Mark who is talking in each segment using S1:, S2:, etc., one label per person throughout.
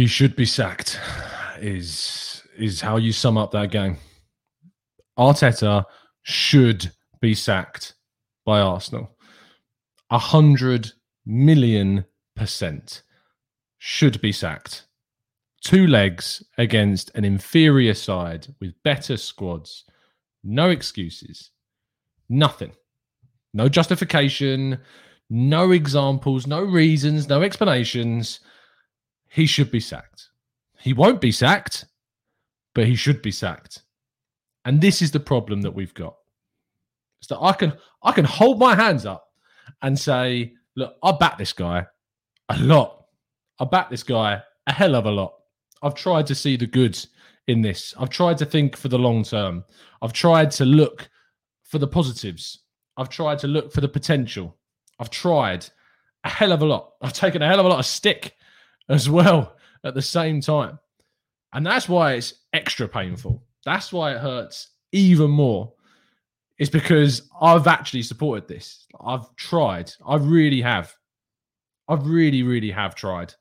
S1: He should be sacked. Is is how you sum up that game. Arteta should be sacked by Arsenal. A hundred million percent should be sacked. Two legs against an inferior side with better squads. No excuses. Nothing. No justification. No examples. No reasons. No explanations he should be sacked. He won't be sacked, but he should be sacked. And this is the problem that we've got. Is that I can I can hold my hands up and say, look, I back this guy a lot. I back this guy a hell of a lot. I've tried to see the goods in this. I've tried to think for the long term. I've tried to look for the positives. I've tried to look for the potential. I've tried a hell of a lot. I've taken a hell of a lot of stick as well at the same time. And that's why it's extra painful. That's why it hurts even more. It's because I've actually supported this. I've tried. I really have. I really, really have tried.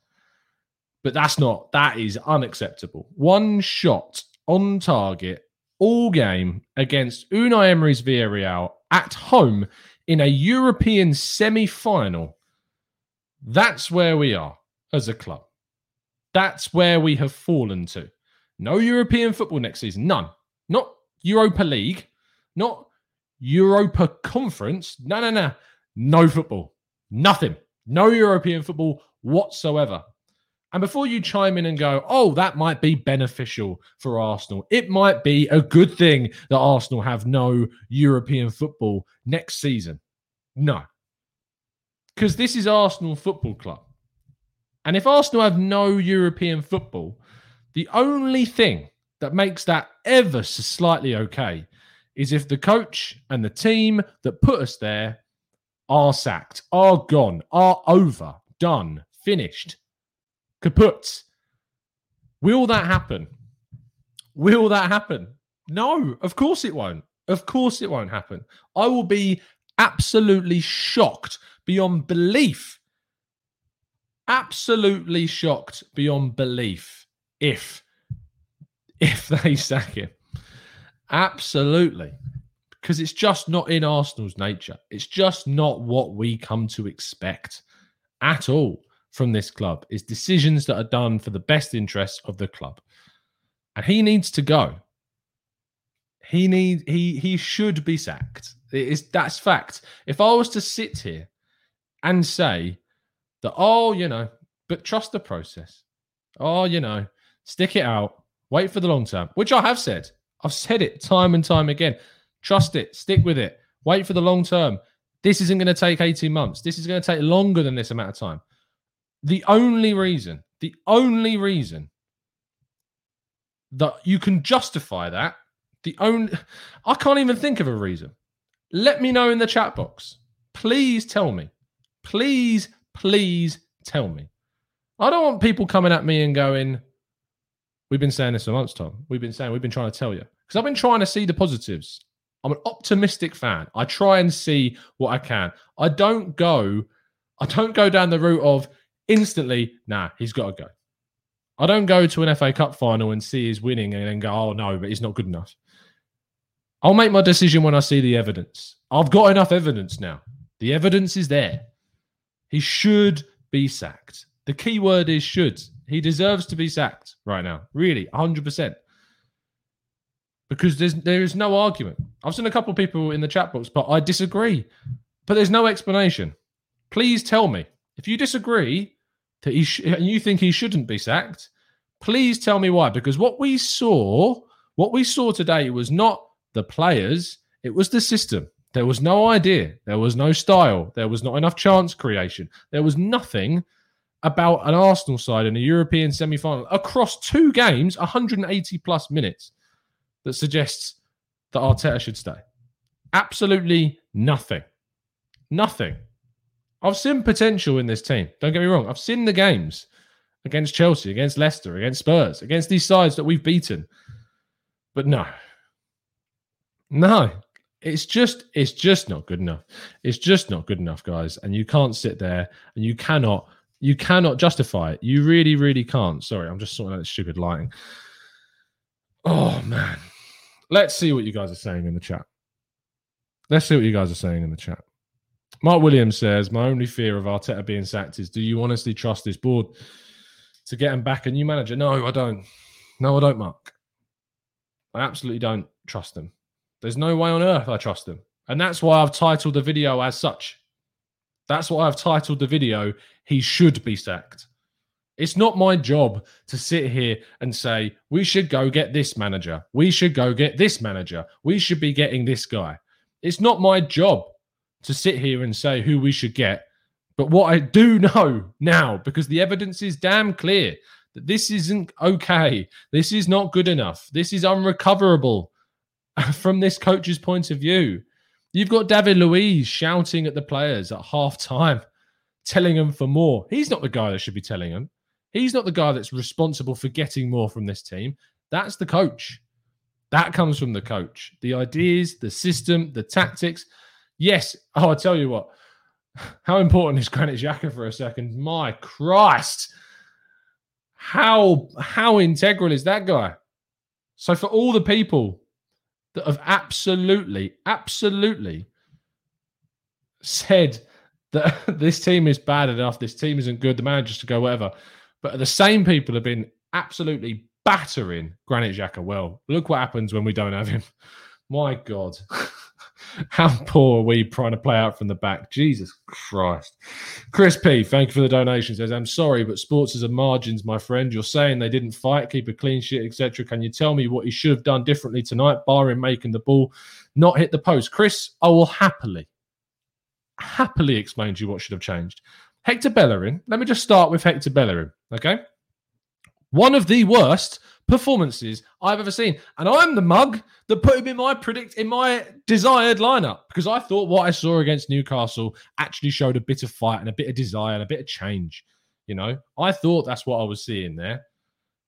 S1: But that's not, that is unacceptable. One shot on target all game against Unai Emery's Villarreal at home in a European semi final. That's where we are as a club. That's where we have fallen to. No European football next season. None. Not Europa League. Not Europa Conference. No, no, no. No football. Nothing. No European football whatsoever. And before you chime in and go, oh, that might be beneficial for Arsenal, it might be a good thing that Arsenal have no European football next season. No. Because this is Arsenal Football Club. And if Arsenal have no European football, the only thing that makes that ever so slightly okay is if the coach and the team that put us there are sacked, are gone, are over, done, finished, kaput. Will that happen? Will that happen? No, of course it won't. Of course it won't happen. I will be absolutely shocked beyond belief absolutely shocked beyond belief if if they sack him. Absolutely. Because it's just not in Arsenal's nature. It's just not what we come to expect at all from this club. Is decisions that are done for the best interests of the club. And he needs to go. He need he he should be sacked. It is that's fact. If I was to sit here and say that, oh, you know, but trust the process. Oh, you know, stick it out, wait for the long term, which I have said. I've said it time and time again. Trust it, stick with it, wait for the long term. This isn't going to take 18 months. This is going to take longer than this amount of time. The only reason, the only reason that you can justify that, the only, I can't even think of a reason. Let me know in the chat box. Please tell me Please, please tell me. I don't want people coming at me and going, We've been saying this for months, Tom. We've been saying, we've been trying to tell you. Because I've been trying to see the positives. I'm an optimistic fan. I try and see what I can. I don't go, I don't go down the route of instantly, nah, he's got to go. I don't go to an FA Cup final and see he's winning and then go, oh no, but he's not good enough. I'll make my decision when I see the evidence. I've got enough evidence now. The evidence is there. He should be sacked. The key word is should. He deserves to be sacked right now. Really, 100%. Because there's there is no argument. I've seen a couple of people in the chat box, but I disagree. But there's no explanation. Please tell me if you disagree that he sh- and you think he shouldn't be sacked. Please tell me why. Because what we saw, what we saw today was not the players; it was the system. There was no idea. There was no style. There was not enough chance creation. There was nothing about an Arsenal side in a European semi final across two games, 180 plus minutes, that suggests that Arteta should stay. Absolutely nothing. Nothing. I've seen potential in this team. Don't get me wrong. I've seen the games against Chelsea, against Leicester, against Spurs, against these sides that we've beaten. But no. No. It's just it's just not good enough. It's just not good enough, guys. And you can't sit there and you cannot you cannot justify it. You really, really can't. Sorry, I'm just sorting out this stupid lighting. Oh man. Let's see what you guys are saying in the chat. Let's see what you guys are saying in the chat. Mark Williams says, My only fear of Arteta being sacked is do you honestly trust this board to get him back a new manager? No, I don't. No, I don't, Mark. I absolutely don't trust them. There's no way on earth I trust them. And that's why I've titled the video as such. That's why I've titled the video, He Should Be Sacked. It's not my job to sit here and say, we should go get this manager. We should go get this manager. We should be getting this guy. It's not my job to sit here and say who we should get. But what I do know now, because the evidence is damn clear that this isn't okay. This is not good enough. This is unrecoverable from this coach's point of view. You've got David Luiz shouting at the players at half time, telling them for more. He's not the guy that should be telling them. He's not the guy that's responsible for getting more from this team. That's the coach. That comes from the coach. The ideas, the system, the tactics. Yes. Oh, I tell you what. How important is Granit Xhaka for a second? My Christ. How how integral is that guy? So for all the people that have absolutely, absolutely said that this team is bad enough, this team isn't good, the managers to go whatever. But the same people have been absolutely battering Granit Xhaka. Well, look what happens when we don't have him. My God. How poor are we trying to play out from the back? Jesus Christ. Chris P, thank you for the donation. Says, I'm sorry, but sports is a margins, my friend. You're saying they didn't fight, keep a clean sheet, etc. Can you tell me what he should have done differently tonight, barring making the ball not hit the post? Chris, I will happily, happily explain to you what should have changed. Hector Bellerin, let me just start with Hector Bellerin, okay? One of the worst performances I've ever seen. And I'm the mug that put him in my predict in my desired lineup because I thought what I saw against Newcastle actually showed a bit of fight and a bit of desire and a bit of change. You know, I thought that's what I was seeing there.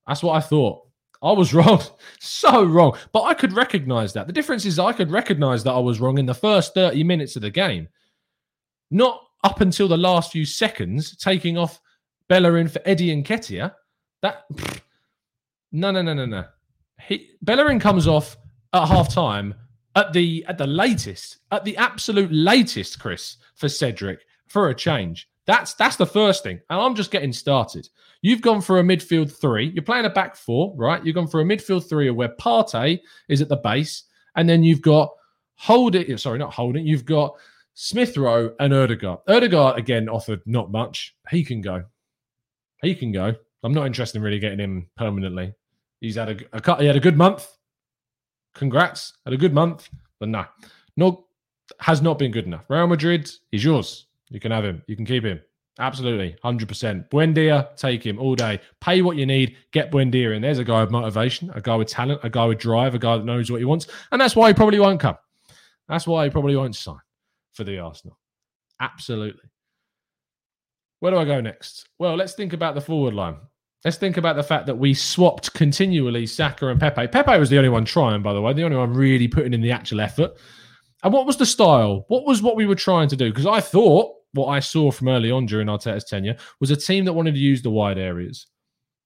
S1: That's what I thought. I was wrong, so wrong. But I could recognize that. The difference is I could recognize that I was wrong in the first 30 minutes of the game, not up until the last few seconds, taking off Bellerin for Eddie Nketiah. That no, no, no, no, no. He, Bellerin comes off at half time at the at the latest, at the absolute latest, Chris, for Cedric for a change. That's that's the first thing. And I'm just getting started. You've gone for a midfield three. You're playing a back four, right? You've gone for a midfield three where Partey is at the base, and then you've got hold it. Sorry, not Holding. You've got Smith Rowe and Odegaard. Odegaard again offered not much. He can go. He can go. I'm not interested in really getting him permanently. He's had a, a he had a good month. Congrats, had a good month, but nah, no, has not been good enough. Real Madrid, he's yours. You can have him. You can keep him. Absolutely, hundred percent. Buendia, take him all day. Pay what you need. Get Buendia in. There's a guy with motivation, a guy with talent, a guy with drive, a guy that knows what he wants, and that's why he probably won't come. That's why he probably won't sign for the Arsenal. Absolutely. Where do I go next? Well, let's think about the forward line. Let's think about the fact that we swapped continually Saka and Pepe. Pepe was the only one trying, by the way, the only one really putting in the actual effort. And what was the style? What was what we were trying to do? Because I thought what I saw from early on during Arteta's tenure was a team that wanted to use the wide areas.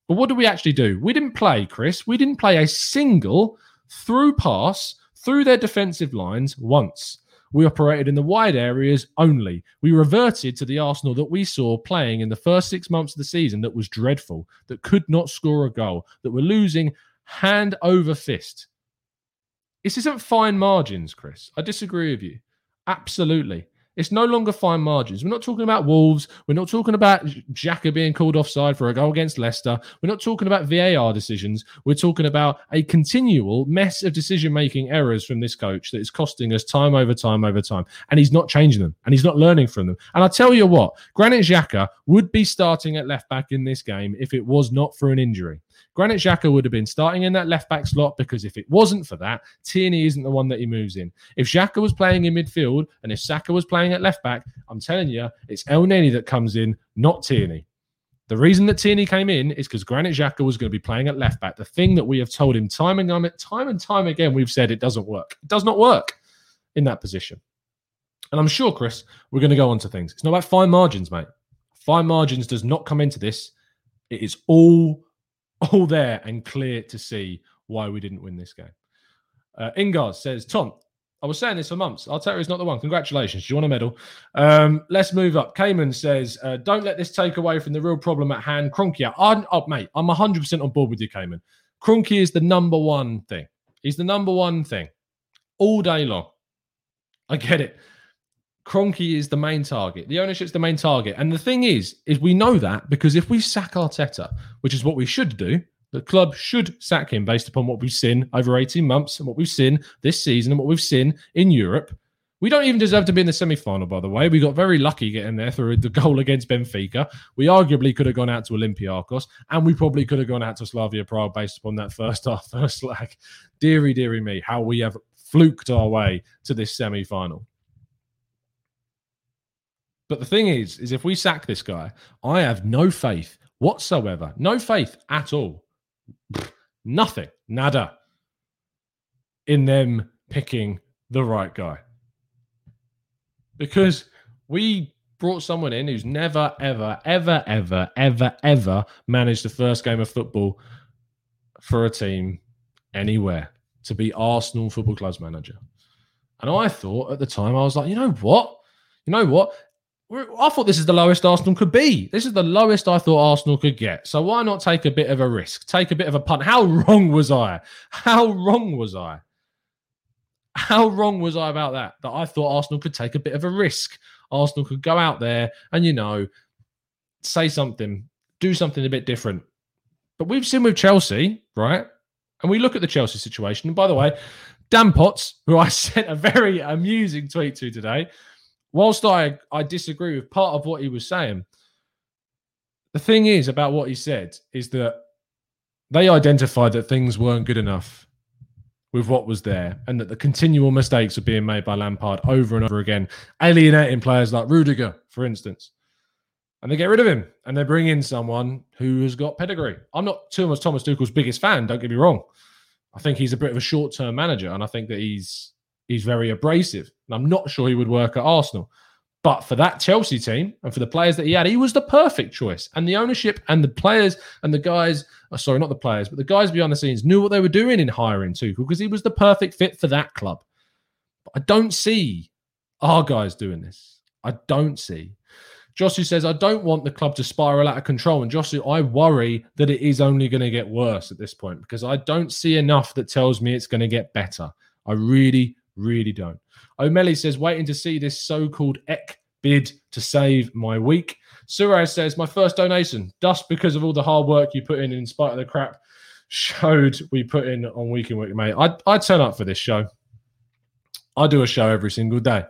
S1: But what did we actually do? We didn't play, Chris. We didn't play a single through pass through their defensive lines once. We operated in the wide areas only. We reverted to the Arsenal that we saw playing in the first six months of the season that was dreadful, that could not score a goal, that were losing hand over fist. This isn't fine margins, Chris. I disagree with you. Absolutely. It's no longer fine margins. We're not talking about Wolves. We're not talking about Xhaka being called offside for a goal against Leicester. We're not talking about VAR decisions. We're talking about a continual mess of decision making errors from this coach that is costing us time over time over time. And he's not changing them and he's not learning from them. And I tell you what, Granit Xhaka would be starting at left back in this game if it was not for an injury. Granit Xhaka would have been starting in that left back slot because if it wasn't for that, Tierney isn't the one that he moves in. If Xhaka was playing in midfield and if Saka was playing at left back, I'm telling you, it's El Elneny that comes in, not Tierney. The reason that Tierney came in is because Granit Xhaka was going to be playing at left back. The thing that we have told him time and time and time again, we've said it doesn't work. It does not work in that position. And I'm sure, Chris, we're going to go on to things. It's not about fine margins, mate. Fine margins does not come into this. It is all all there and clear to see why we didn't win this game. Uh, Ingard says, Tom, I was saying this for months. Arteta is not the one. Congratulations. Do you want a medal? Um, let's move up. Cayman says, uh, don't let this take away from the real problem at hand. Kroenke, I'm, oh, mate, I'm 100% on board with you, Cayman. Kroenke is the number one thing. He's the number one thing all day long. I get it. Kroenke is the main target. The ownership's the main target. And the thing is, is we know that because if we sack Arteta, which is what we should do, the club should sack him based upon what we've seen over 18 months and what we've seen this season and what we've seen in Europe. We don't even deserve to be in the semi final, by the way. We got very lucky getting there through the goal against Benfica. We arguably could have gone out to Olympiacos and we probably could have gone out to Slavia Prague based upon that first half, first leg. Deary, deary me, how we have fluked our way to this semi final. But the thing is, is if we sack this guy, I have no faith whatsoever, no faith at all, nothing, nada, in them picking the right guy. Because we brought someone in who's never, ever, ever, ever, ever, ever managed the first game of football for a team anywhere to be Arsenal Football Club's manager. And I thought at the time, I was like, you know what? You know what? I thought this is the lowest Arsenal could be. This is the lowest I thought Arsenal could get. So why not take a bit of a risk? Take a bit of a punt. How wrong was I? How wrong was I? How wrong was I about that? That I thought Arsenal could take a bit of a risk. Arsenal could go out there and, you know, say something, do something a bit different. But we've seen with Chelsea, right? And we look at the Chelsea situation. And by the way, Dan Potts, who I sent a very amusing tweet to today, whilst I, I disagree with part of what he was saying, the thing is about what he said is that they identified that things weren't good enough with what was there and that the continual mistakes were being made by Lampard over and over again, alienating players like Rudiger, for instance. And they get rid of him and they bring in someone who has got pedigree. I'm not too much Thomas Tuchel's biggest fan, don't get me wrong. I think he's a bit of a short term manager and I think that he's he's very abrasive. And I'm not sure he would work at Arsenal. But for that Chelsea team and for the players that he had, he was the perfect choice. And the ownership and the players and the guys, oh, sorry, not the players, but the guys behind the scenes knew what they were doing in hiring Tuchel because he was the perfect fit for that club. But I don't see our guys doing this. I don't see. Josu says, I don't want the club to spiral out of control. And Josu, I worry that it is only going to get worse at this point because I don't see enough that tells me it's going to get better. I really, Really don't. O'Malley says, waiting to see this so called Ek bid to save my week. Suarez says, my first donation, dust because of all the hard work you put in, in spite of the crap showed we put in on Week in Week, mate. I'd, I'd turn up for this show. I do a show every single day.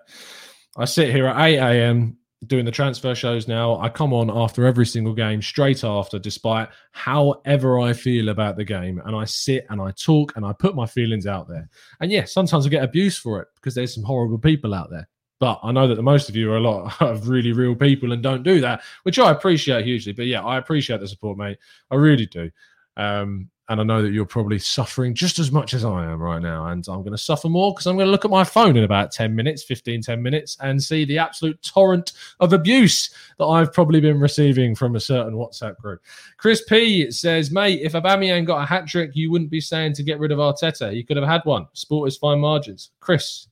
S1: I sit here at 8 a.m doing the transfer shows now. I come on after every single game, straight after, despite however I feel about the game. And I sit and I talk and I put my feelings out there. And yeah, sometimes I get abused for it because there's some horrible people out there. But I know that the most of you are a lot of really real people and don't do that, which I appreciate hugely. But yeah, I appreciate the support, mate. I really do. Um, and I know that you're probably suffering just as much as I am right now. And I'm going to suffer more because I'm going to look at my phone in about 10 minutes, 15, 10 minutes, and see the absolute torrent of abuse that I've probably been receiving from a certain WhatsApp group. Chris P says, mate, if Aubameyang got a hat trick, you wouldn't be saying to get rid of Arteta. You could have had one. Sport is fine margins. Chris,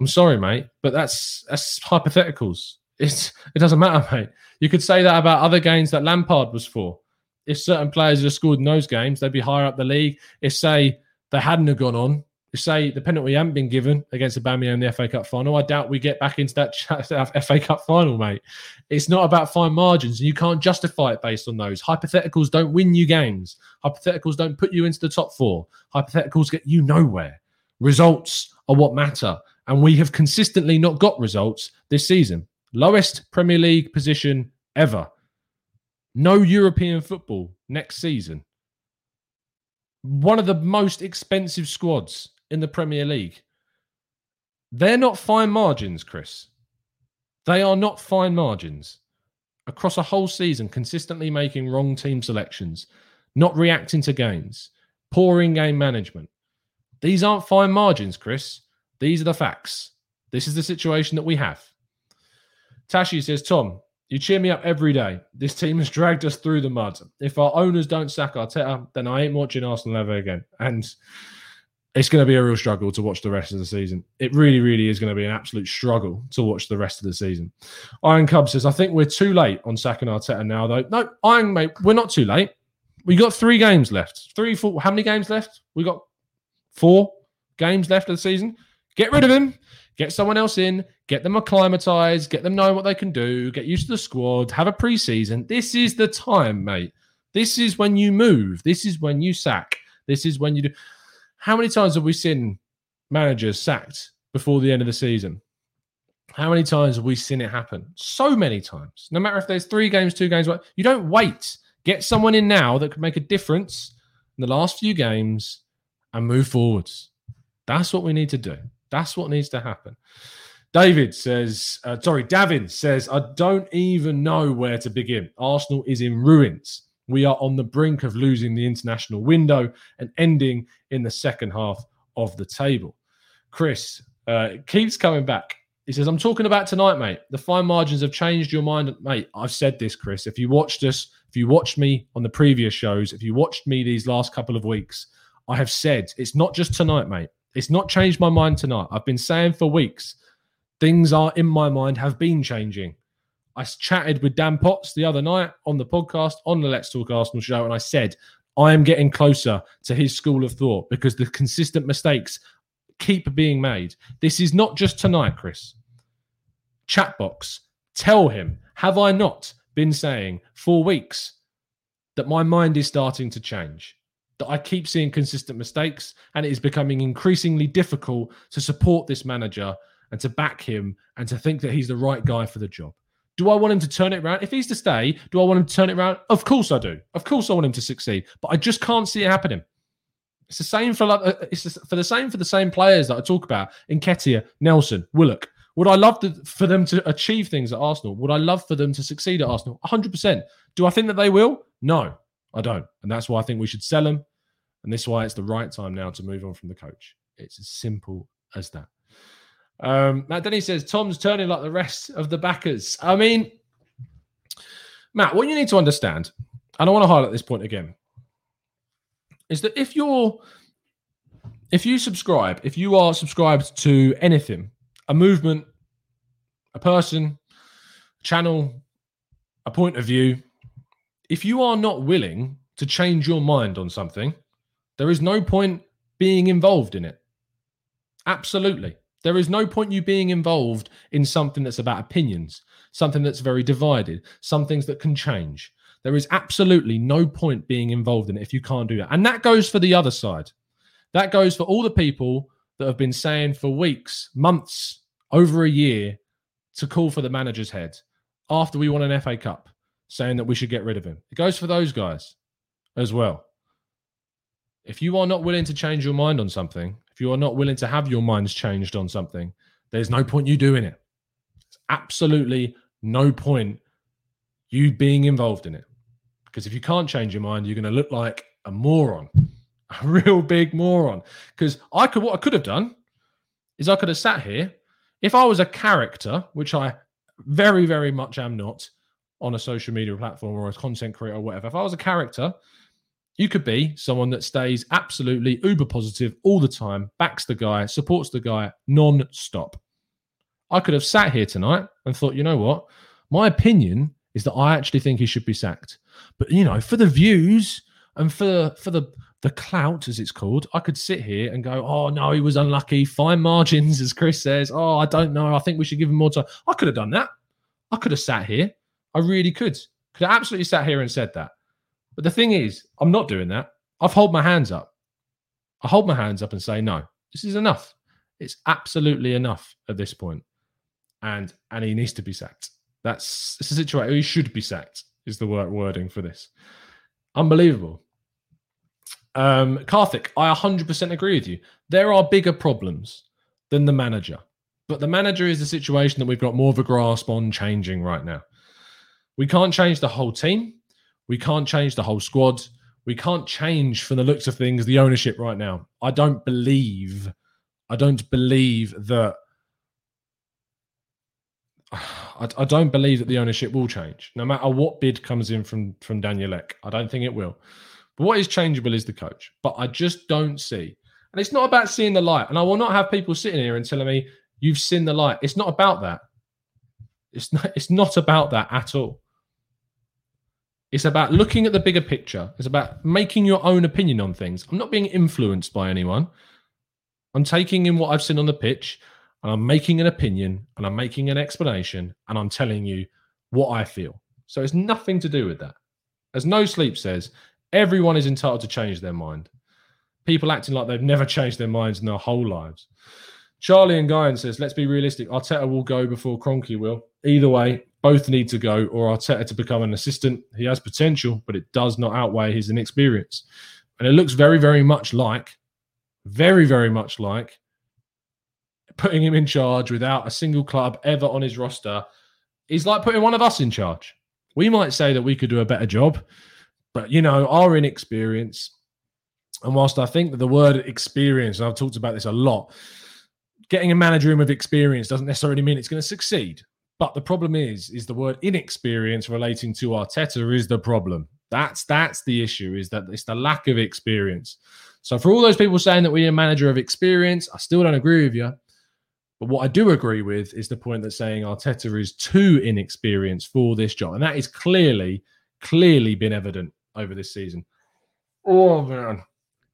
S1: I'm sorry, mate, but that's that's hypotheticals. It's, it doesn't matter, mate. You could say that about other games that Lampard was for if certain players had scored in those games, they'd be higher up the league. If say they hadn't have gone on, if say the penalty hadn't been given against Aubameyang in the FA Cup final, I doubt we get back into that FA Cup final, mate. It's not about fine margins, and you can't justify it based on those. Hypotheticals don't win you games. Hypotheticals don't put you into the top four. Hypotheticals get you nowhere. Results are what matter, and we have consistently not got results this season. Lowest Premier League position ever no European football next season. One of the most expensive squads in the Premier League. They're not fine margins, Chris. They are not fine margins. Across a whole season, consistently making wrong team selections, not reacting to games, poor in game management. These aren't fine margins, Chris. These are the facts. This is the situation that we have. Tashi says, Tom, you cheer me up every day. This team has dragged us through the mud. If our owners don't sack Arteta, then I ain't watching Arsenal ever again. And it's going to be a real struggle to watch the rest of the season. It really, really is going to be an absolute struggle to watch the rest of the season. Iron Cub says, I think we're too late on sacking Arteta now, though. No, Iron, mate, we're not too late. We got three games left. Three, four. How many games left? We got four games left of the season. Get rid of him. Get someone else in, get them acclimatized, get them know what they can do, get used to the squad, have a preseason. This is the time, mate. This is when you move. This is when you sack. This is when you do. How many times have we seen managers sacked before the end of the season? How many times have we seen it happen? So many times. No matter if there's three games, two games, what you don't wait. Get someone in now that could make a difference in the last few games and move forwards. That's what we need to do. That's what needs to happen. David says, uh, sorry, Davin says, I don't even know where to begin. Arsenal is in ruins. We are on the brink of losing the international window and ending in the second half of the table. Chris uh, keeps coming back. He says, I'm talking about tonight, mate. The fine margins have changed your mind. Mate, I've said this, Chris. If you watched us, if you watched me on the previous shows, if you watched me these last couple of weeks, I have said it's not just tonight, mate. It's not changed my mind tonight. I've been saying for weeks, things are in my mind have been changing. I chatted with Dan Potts the other night on the podcast on the Let's Talk Arsenal show, and I said, I am getting closer to his school of thought because the consistent mistakes keep being made. This is not just tonight, Chris. Chat box, tell him, have I not been saying for weeks that my mind is starting to change? That I keep seeing consistent mistakes, and it is becoming increasingly difficult to support this manager and to back him and to think that he's the right guy for the job. Do I want him to turn it around? If he's to stay, do I want him to turn it around? Of course I do. Of course I want him to succeed, but I just can't see it happening. It's the same for like, uh, it's for the same for the same players that I talk about: Nketiah, Nelson, Willock. Would I love to, for them to achieve things at Arsenal? Would I love for them to succeed at Arsenal? 100%. Do I think that they will? No. I don't. And that's why I think we should sell him. And this is why it's the right time now to move on from the coach. It's as simple as that. Um, Matt Denny says Tom's turning like the rest of the backers. I mean, Matt, what you need to understand, and I want to highlight this point again, is that if you're if you subscribe, if you are subscribed to anything, a movement, a person, channel, a point of view, if you are not willing to change your mind on something, there is no point being involved in it. Absolutely. There is no point you being involved in something that's about opinions, something that's very divided, some things that can change. There is absolutely no point being involved in it if you can't do that. And that goes for the other side. That goes for all the people that have been saying for weeks, months, over a year to call for the manager's head after we won an FA Cup saying that we should get rid of him. It goes for those guys as well. If you are not willing to change your mind on something, if you are not willing to have your minds changed on something, there's no point you doing it. absolutely no point you being involved in it. Because if you can't change your mind, you're going to look like a moron, a real big moron. Because I could, what I could have done is I could have sat here. If I was a character, which I very, very much am not on a social media platform or a content creator or whatever, if I was a character, you could be someone that stays absolutely uber positive all the time, backs the guy, supports the guy non stop. I could have sat here tonight and thought, you know what? My opinion is that I actually think he should be sacked. But you know, for the views and for for the the clout, as it's called, I could sit here and go, "Oh no, he was unlucky. Fine margins, as Chris says. Oh, I don't know. I think we should give him more time." I could have done that. I could have sat here. I really could. Could have absolutely sat here and said that. But the thing is, I'm not doing that. I've hold my hands up. I hold my hands up and say, "No, this is enough. It's absolutely enough at this point." And and he needs to be sacked. That's it's situation. He should be sacked. Is the word wording for this? Unbelievable. Um, Karthik, I 100% agree with you. There are bigger problems than the manager, but the manager is the situation that we've got more of a grasp on changing right now. We can't change the whole team. We can't change the whole squad. We can't change, from the looks of things, the ownership right now. I don't believe, I don't believe that. I, I don't believe that the ownership will change, no matter what bid comes in from from Daniel Ek. I don't think it will. But what is changeable is the coach. But I just don't see. And it's not about seeing the light. And I will not have people sitting here and telling me you've seen the light. It's not about that. It's not, it's not about that at all. It's about looking at the bigger picture. It's about making your own opinion on things. I'm not being influenced by anyone. I'm taking in what I've seen on the pitch and I'm making an opinion and I'm making an explanation and I'm telling you what I feel. So it's nothing to do with that. As No Sleep says, Everyone is entitled to change their mind. People acting like they've never changed their minds in their whole lives. Charlie and Guyan says, let's be realistic. Arteta will go before Kroenke will. Either way, both need to go, or Arteta to become an assistant. He has potential, but it does not outweigh his inexperience. And it looks very, very much like, very, very much like putting him in charge without a single club ever on his roster is like putting one of us in charge. We might say that we could do a better job, but you know, our inexperience, and whilst I think that the word experience, and I've talked about this a lot, getting a manager in with experience doesn't necessarily mean it's going to succeed. But the problem is, is the word inexperience relating to Arteta is the problem. That's that's the issue. Is that it's the lack of experience. So for all those people saying that we're a manager of experience, I still don't agree with you. But what I do agree with is the point that saying Arteta is too inexperienced for this job, and that is clearly, clearly been evident over this season. Oh man,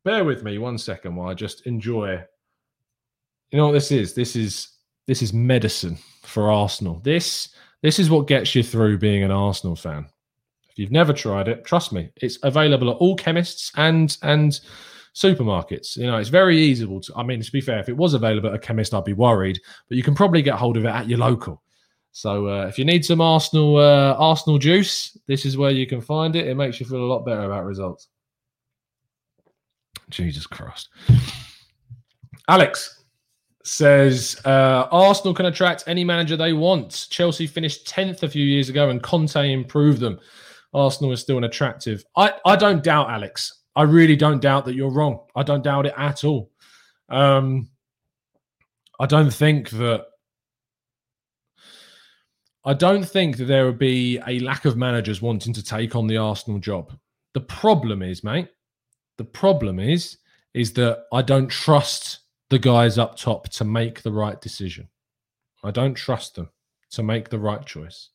S1: bear with me one second while I just enjoy. You know what this is? This is this is medicine for Arsenal. This this is what gets you through being an Arsenal fan. If you've never tried it, trust me, it's available at all chemists and and supermarkets. You know, it's very easy to. I mean, to be fair, if it was available at a chemist, I'd be worried. But you can probably get hold of it at your local. So uh, if you need some Arsenal uh, Arsenal juice, this is where you can find it. It makes you feel a lot better about results. Jesus Christ. Alex says uh, Arsenal can attract any manager they want. Chelsea finished 10th a few years ago and Conte improved them. Arsenal is still an attractive. I, I don't doubt, Alex. I really don't doubt that you're wrong. I don't doubt it at all. Um, I don't think that I don't think that there would be a lack of managers wanting to take on the Arsenal job. The problem is, mate, the problem is, is that I don't trust the guys up top to make the right decision. I don't trust them to make the right choice.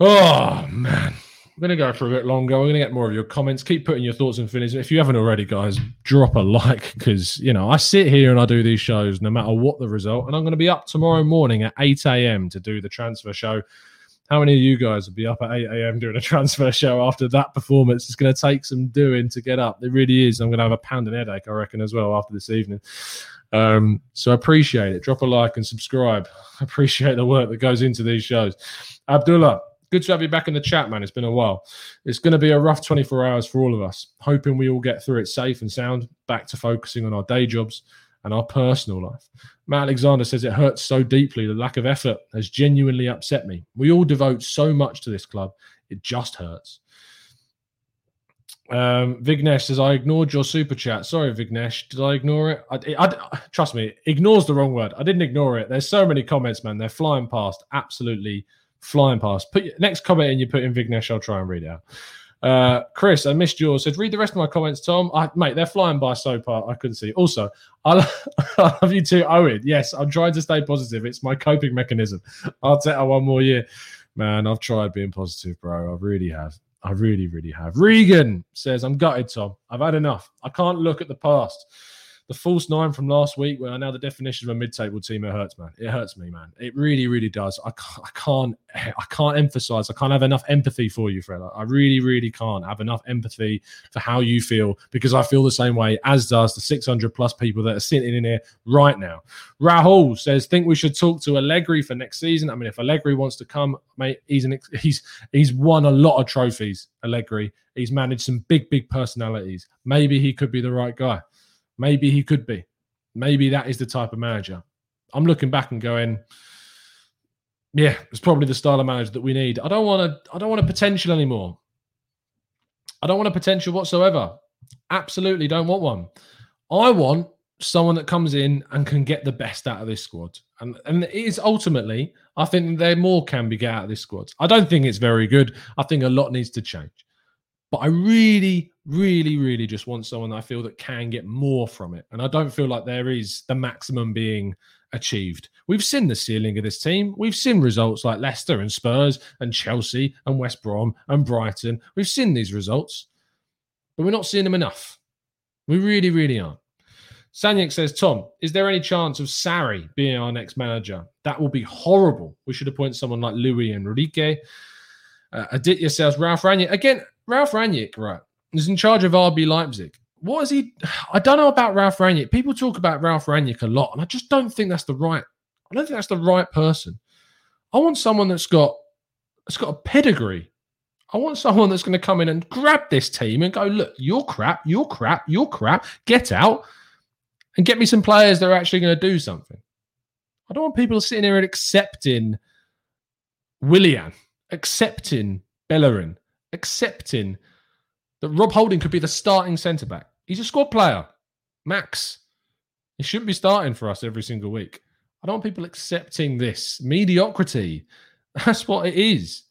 S1: Oh man. I'm going to go for a bit longer. We're going to get more of your comments. Keep putting your thoughts and feelings. If you haven't already, guys, drop a like because, you know, I sit here and I do these shows no matter what the result. And I'm going to be up tomorrow morning at 8 a.m. to do the transfer show. How many of you guys will be up at 8 a.m. doing a transfer show after that performance? It's going to take some doing to get up. It really is. I'm going to have a pounding headache, I reckon, as well after this evening. Um, so I appreciate it. Drop a like and subscribe. I appreciate the work that goes into these shows. Abdullah, good to have you back in the chat, man. It's been a while. It's going to be a rough 24 hours for all of us. Hoping we all get through it safe and sound, back to focusing on our day jobs and our personal life. Matt Alexander says it hurts so deeply. The lack of effort has genuinely upset me. We all devote so much to this club. It just hurts. Um, Vignesh says, I ignored your super chat. Sorry, Vignesh. Did I ignore it? I, I, trust me, ignores the wrong word. I didn't ignore it. There's so many comments, man. They're flying past. Absolutely flying past. Put your next comment in, you put in Vignesh. I'll try and read it out. Uh, Chris, I missed yours. Said, read the rest of my comments, Tom. I, mate, they're flying by so far. I couldn't see. Also, I love you too, Owen. Yes, I'm trying to stay positive. It's my coping mechanism. I'll take her one more year. Man, I've tried being positive, bro. I really have. I really, really have. Regan says, I'm gutted, Tom. I've had enough. I can't look at the past the false nine from last week, where I know the definition of a mid-table team, it hurts, man. It hurts me, man. It really, really does. I can't, I can't, I can't emphasize. I can't have enough empathy for you, Fred. I really, really can't have enough empathy for how you feel because I feel the same way as does the 600 plus people that are sitting in here right now. Rahul says, think we should talk to Allegri for next season. I mean, if Allegri wants to come, mate, he's an he's he's won a lot of trophies. Allegri, he's managed some big, big personalities. Maybe he could be the right guy. Maybe he could be. Maybe that is the type of manager. I'm looking back and going, yeah, it's probably the style of manager that we need. I don't want to. I don't want a potential anymore. I don't want a potential whatsoever. Absolutely don't want one. I want someone that comes in and can get the best out of this squad. And and it is ultimately, I think there more can be get out of this squad. I don't think it's very good. I think a lot needs to change. But I really, really, really just want someone I feel that can get more from it. And I don't feel like there is the maximum being achieved. We've seen the ceiling of this team. We've seen results like Leicester and Spurs and Chelsea and West Brom and Brighton. We've seen these results, but we're not seeing them enough. We really, really aren't. Sanyek says, Tom, is there any chance of Sarri being our next manager? That will be horrible. We should appoint someone like Luis Enrique. Uh, Aditya says, Ralf Rangnick. Again, Ralf Rangnick, right, is in charge of RB Leipzig. What is he? I don't know about Ralf Rangnick. People talk about Ralf Rangnick a lot, and I just don't think that's the right. I don't think that's the right person. I want someone that's got that's got a pedigree. I want someone that's going to come in and grab this team and go, look, you're crap, you're crap, you're crap. Get out and get me some players that are actually going to do something. I don't want people sitting here and accepting Willian, accepting Bellerin, accepting that Rob Holding could be the starting centre back. He's a squad player, max. He shouldn't be starting for us every single week. I don't want people accepting this mediocrity. That's what it is.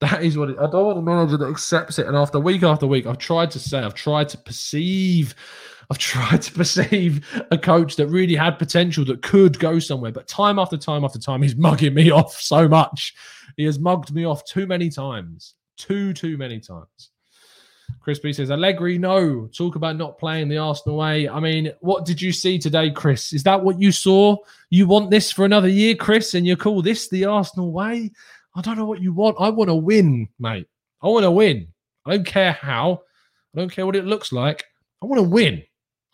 S1: That is what it, I don't want a manager that accepts it. And after week after week, I've tried to say, I've tried to perceive, I've tried to perceive a coach that really had potential that could go somewhere. But time after time after time, he's mugging me off so much. He has mugged me off too many times too, too many times. Chris says, Allegri, no. Talk about not playing the Arsenal way. I mean, what did you see today, Chris? Is that what you saw? You want this for another year, Chris, and you call this the Arsenal way? I don't know what you want. I want to win, mate. I want to win. I don't care how. I don't care what it looks like. I want to win.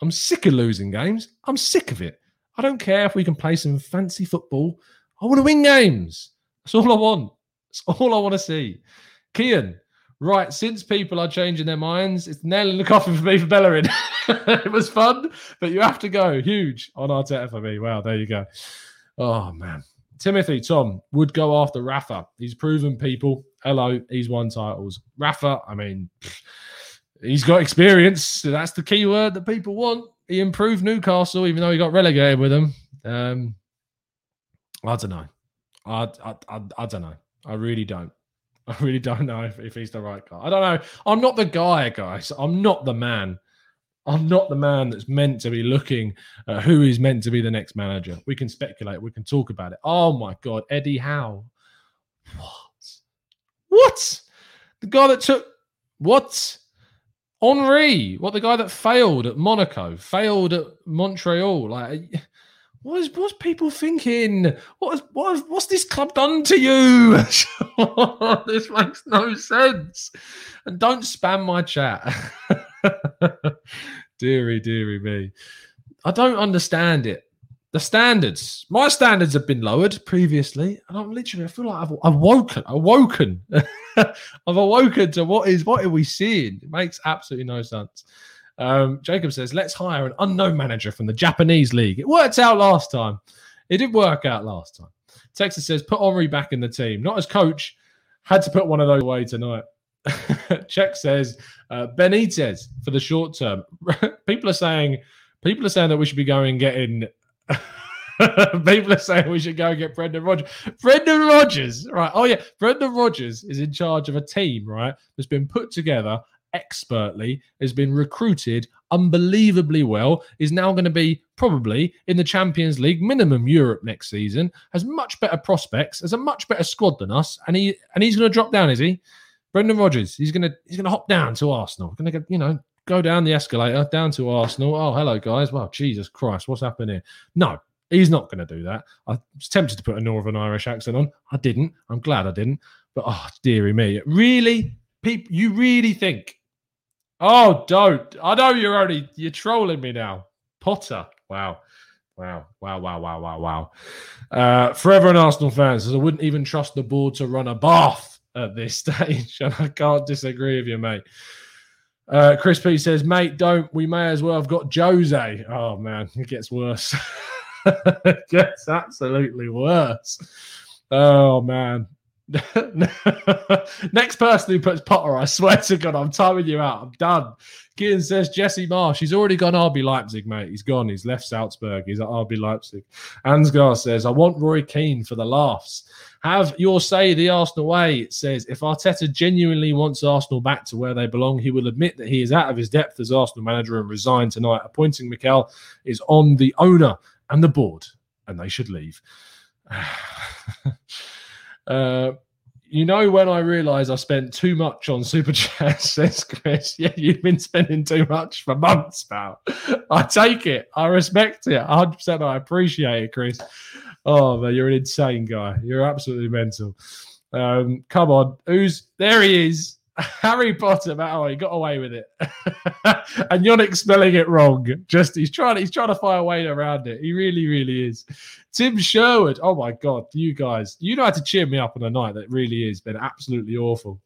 S1: I'm sick of losing games. I'm sick of it. I don't care if we can play some fancy football. I want to win games. That's all I want. That's all I want to see. Kian, right, since people are changing their minds, it's nail in the coffin for me for Bellerin. it was fun, but you have to go. Huge on Arteta for me. Wow, there you go. Oh, man. Timothy, Tom would go after Rafa. He's proven people. Hello, he's won titles. Rafa, I mean, he's got experience. So that's the key word that people want. He improved Newcastle, even though he got relegated with them. Um, I don't know. I, I, I, I don't know. I really don't. I really don't know if, if he's the right guy. I don't know. I'm not the guy, guys. I'm not the man. I'm not the man that's meant to be looking at who is meant to be the next manager. We can speculate. We can talk about it. Oh my God, Eddie Howe. What? What? The guy that took what? Henry. What? The guy that failed at Monaco, failed at Montreal. Like what is what's people thinking? What is what is, what's this club done to you? this makes no sense. And don't spam my chat. deary, deary me. I don't understand it. The standards, my standards have been lowered previously, and I'm literally, I feel like I've awoken, awoken, I've awoken to what is what are we seeing? It makes absolutely no sense. Um, Jacob says, let's hire an unknown manager from the Japanese league. It worked out last time. It did work out last time. Texas says, put Henry back in the team, not as coach. Had to put one of those away tonight. Check says uh, Benitez for the short term. people are saying people are saying that we should be going getting. people are saying we should go and get Brendan Rodgers. Brendan Rodgers, right? Oh yeah, Brendan Rodgers is in charge of a team, right? That's been put together expertly, has been recruited unbelievably well, is now going to be probably in the Champions League, minimum Europe next season, has much better prospects, has a much better squad than us, and he and he's going to drop down, is he? Brendan Rodgers, he's gonna he's gonna hop down to Arsenal. Gonna get, you know, go down the escalator down to Arsenal. Oh, hello guys. Well, Jesus Christ, what's happening here? No, he's not going to do that. I was tempted to put a Northern Irish accent on. I didn't. I'm glad I didn't. But oh, dearie me, really, people, you really think Oh, don't. I know you're only you're trolling me now. Potter. Wow. Wow. Wow. Wow. Wow. Wow. Wow. Uh, forever an Arsenal fan says I wouldn't even trust the board to run a bath at this stage. And I can't disagree with you, mate. Uh, Chris P says, mate, don't. We may as well have got Jose. Oh man, it gets worse. it gets absolutely worse. Oh man. Next person who puts Potter, I swear to God, I'm timing you out. I'm done. Keaton says Jesse Marsch. He's already gone RB Leipzig, mate. He's gone. He's left Salzburg. He's at RB Leipzig. Ansgar says, I want Roy Keane for the laughs. Have your say the Arsenal way. It says, if Arteta genuinely wants Arsenal back to where they belong, he will admit that he is out of his depth as Arsenal manager and resign tonight. Appointing Mikel is on the owner and the board, and they should leave. Uh, you know when I realise I spent too much on super chat, says Chris. Yeah, you've been spending too much for months now. I take it. I respect it. 100%. I appreciate it, Chris. Oh, man, you're an insane guy. You're absolutely mental. Um, come on. Who's there? He is. Harry Potter, oh, he got away with it. and Yannick spelling it wrong. Just he's trying he's trying to find a way around it. He really, really is. Tim Sherwood. Oh my god, you guys, you know how to cheer me up on a night that really has been absolutely awful.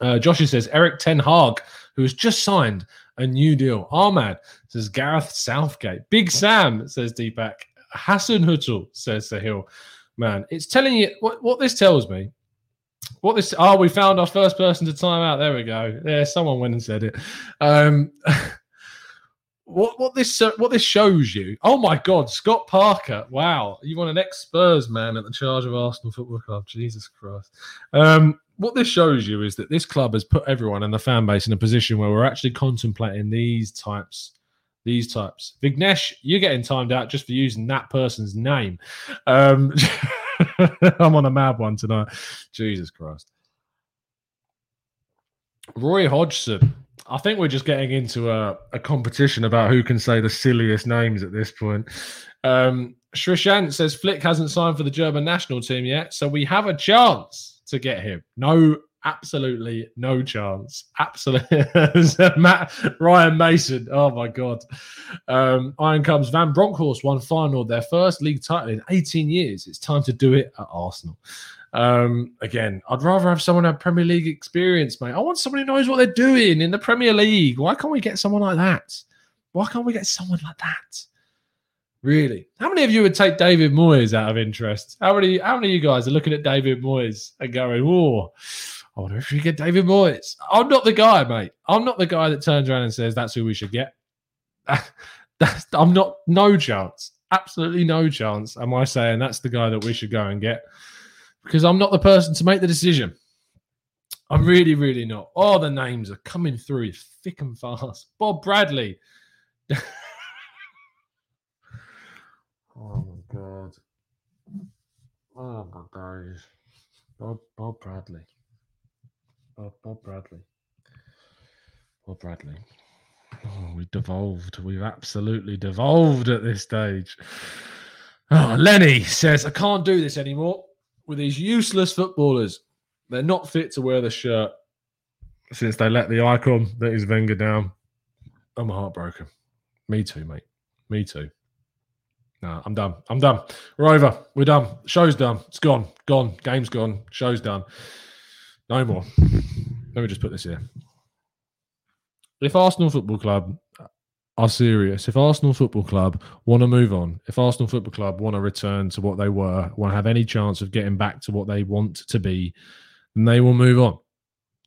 S1: Uh, Joshua says Erik Ten Hag, who has just signed a new deal. Ahmad says Gareth Southgate. Big Sam says Deepak. Hasenhüttl says Sahil. Man, it's telling you what, what this tells me what this? Oh, we found our first person to time out. There we go. Yeah, someone went and said it. Um, what what this uh, what this shows you? Oh my God, Scott Parker! Wow, you want an ex Spurs man at the charge of Arsenal Football Club? Jesus Christ! Um, what this shows you is that this club has put everyone in the fan base in a position where we're actually contemplating these types these types. Vignesh, you're getting timed out just for using that person's name. Um, I'm on a mad one tonight. Jesus Christ. Roy Hodgson. I think we're just getting into a, a competition about who can say the silliest names at this point. Um, Shrishant says Flick hasn't signed for the German national team yet, so we have a chance to get him. No absolutely no chance. Absolutely. Matt Ryan Mason. Oh my god. Um, Iron Cubs Van Bronckhorst won final, their first league title in 18 years. It's time to do it at Arsenal. Um, again, I'd rather have someone have Premier League experience, mate. I want someone who knows what they're doing in the Premier League. Why can't we get someone like that? Why can't we get someone like that? Really? How many of you would take David Moyes out of interest? How many? How many of you guys are looking at David Moyes and going, "Oh, I wonder if we get David Moyes. I'm not the guy, mate. I'm not the guy that turns around and says that's who we should get. I'm not. No chance. Absolutely no chance. Am I saying that's the guy that we should go and get? Because I'm not the person to make the decision. I'm really, really not. All oh, the names are coming through thick and fast. Bob Bradley. oh my god. Oh my God. Bob Bob Bradley. Bob, Bob Bradley. Bob Bradley. Oh, we devolved. We've absolutely devolved at this stage. Oh, Lenny says, I can't do this anymore with these useless footballers. They're not fit to wear the shirt since they let the icon that is Wenger down. Oh, I'm heartbroken. Me too, mate. Me too. No, I'm done. I'm done. We're over. We're done. Show's done. It's gone. Gone. Game's gone. Show's done. No more. Let me just put this here. if Arsenal Football Club are serious, if Arsenal Football Club want to move on, if Arsenal Football Club want to return to what they were, want to have any chance of getting back to what they want to be, then they will move on.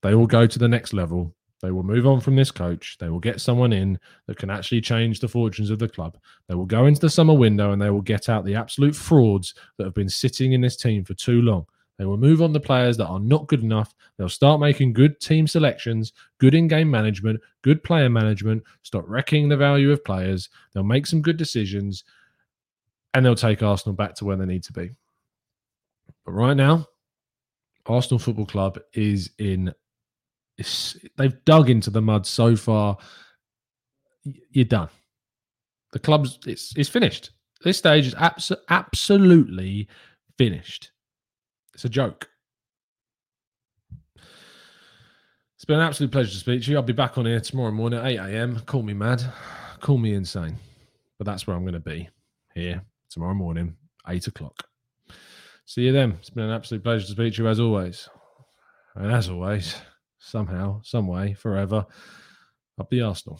S1: They will go to the next level. They will move on from this coach. They will get someone in that can actually change the fortunes of the club. They will go into the summer window and they will get out the absolute frauds that have been sitting in this team for too long. They will move on the players that are not good enough. They'll start making good team selections, good in game management, good player management, stop wrecking the value of players. They'll make some good decisions and they'll take Arsenal back to where they need to be. But right now, Arsenal Football Club is in they've dug into the mud so far. You're done. The club's it's it's finished. This stage is abs- absolutely finished. It's a joke. It's been an absolute pleasure to speak to you. I'll be back on here tomorrow morning at 8 a.m. Call me mad, call me insane, but that's where I'm going to be here tomorrow morning, 8 o'clock. See you then. It's been an absolute pleasure to speak to you as always. And as always, somehow, some way, forever, up the Arsenal.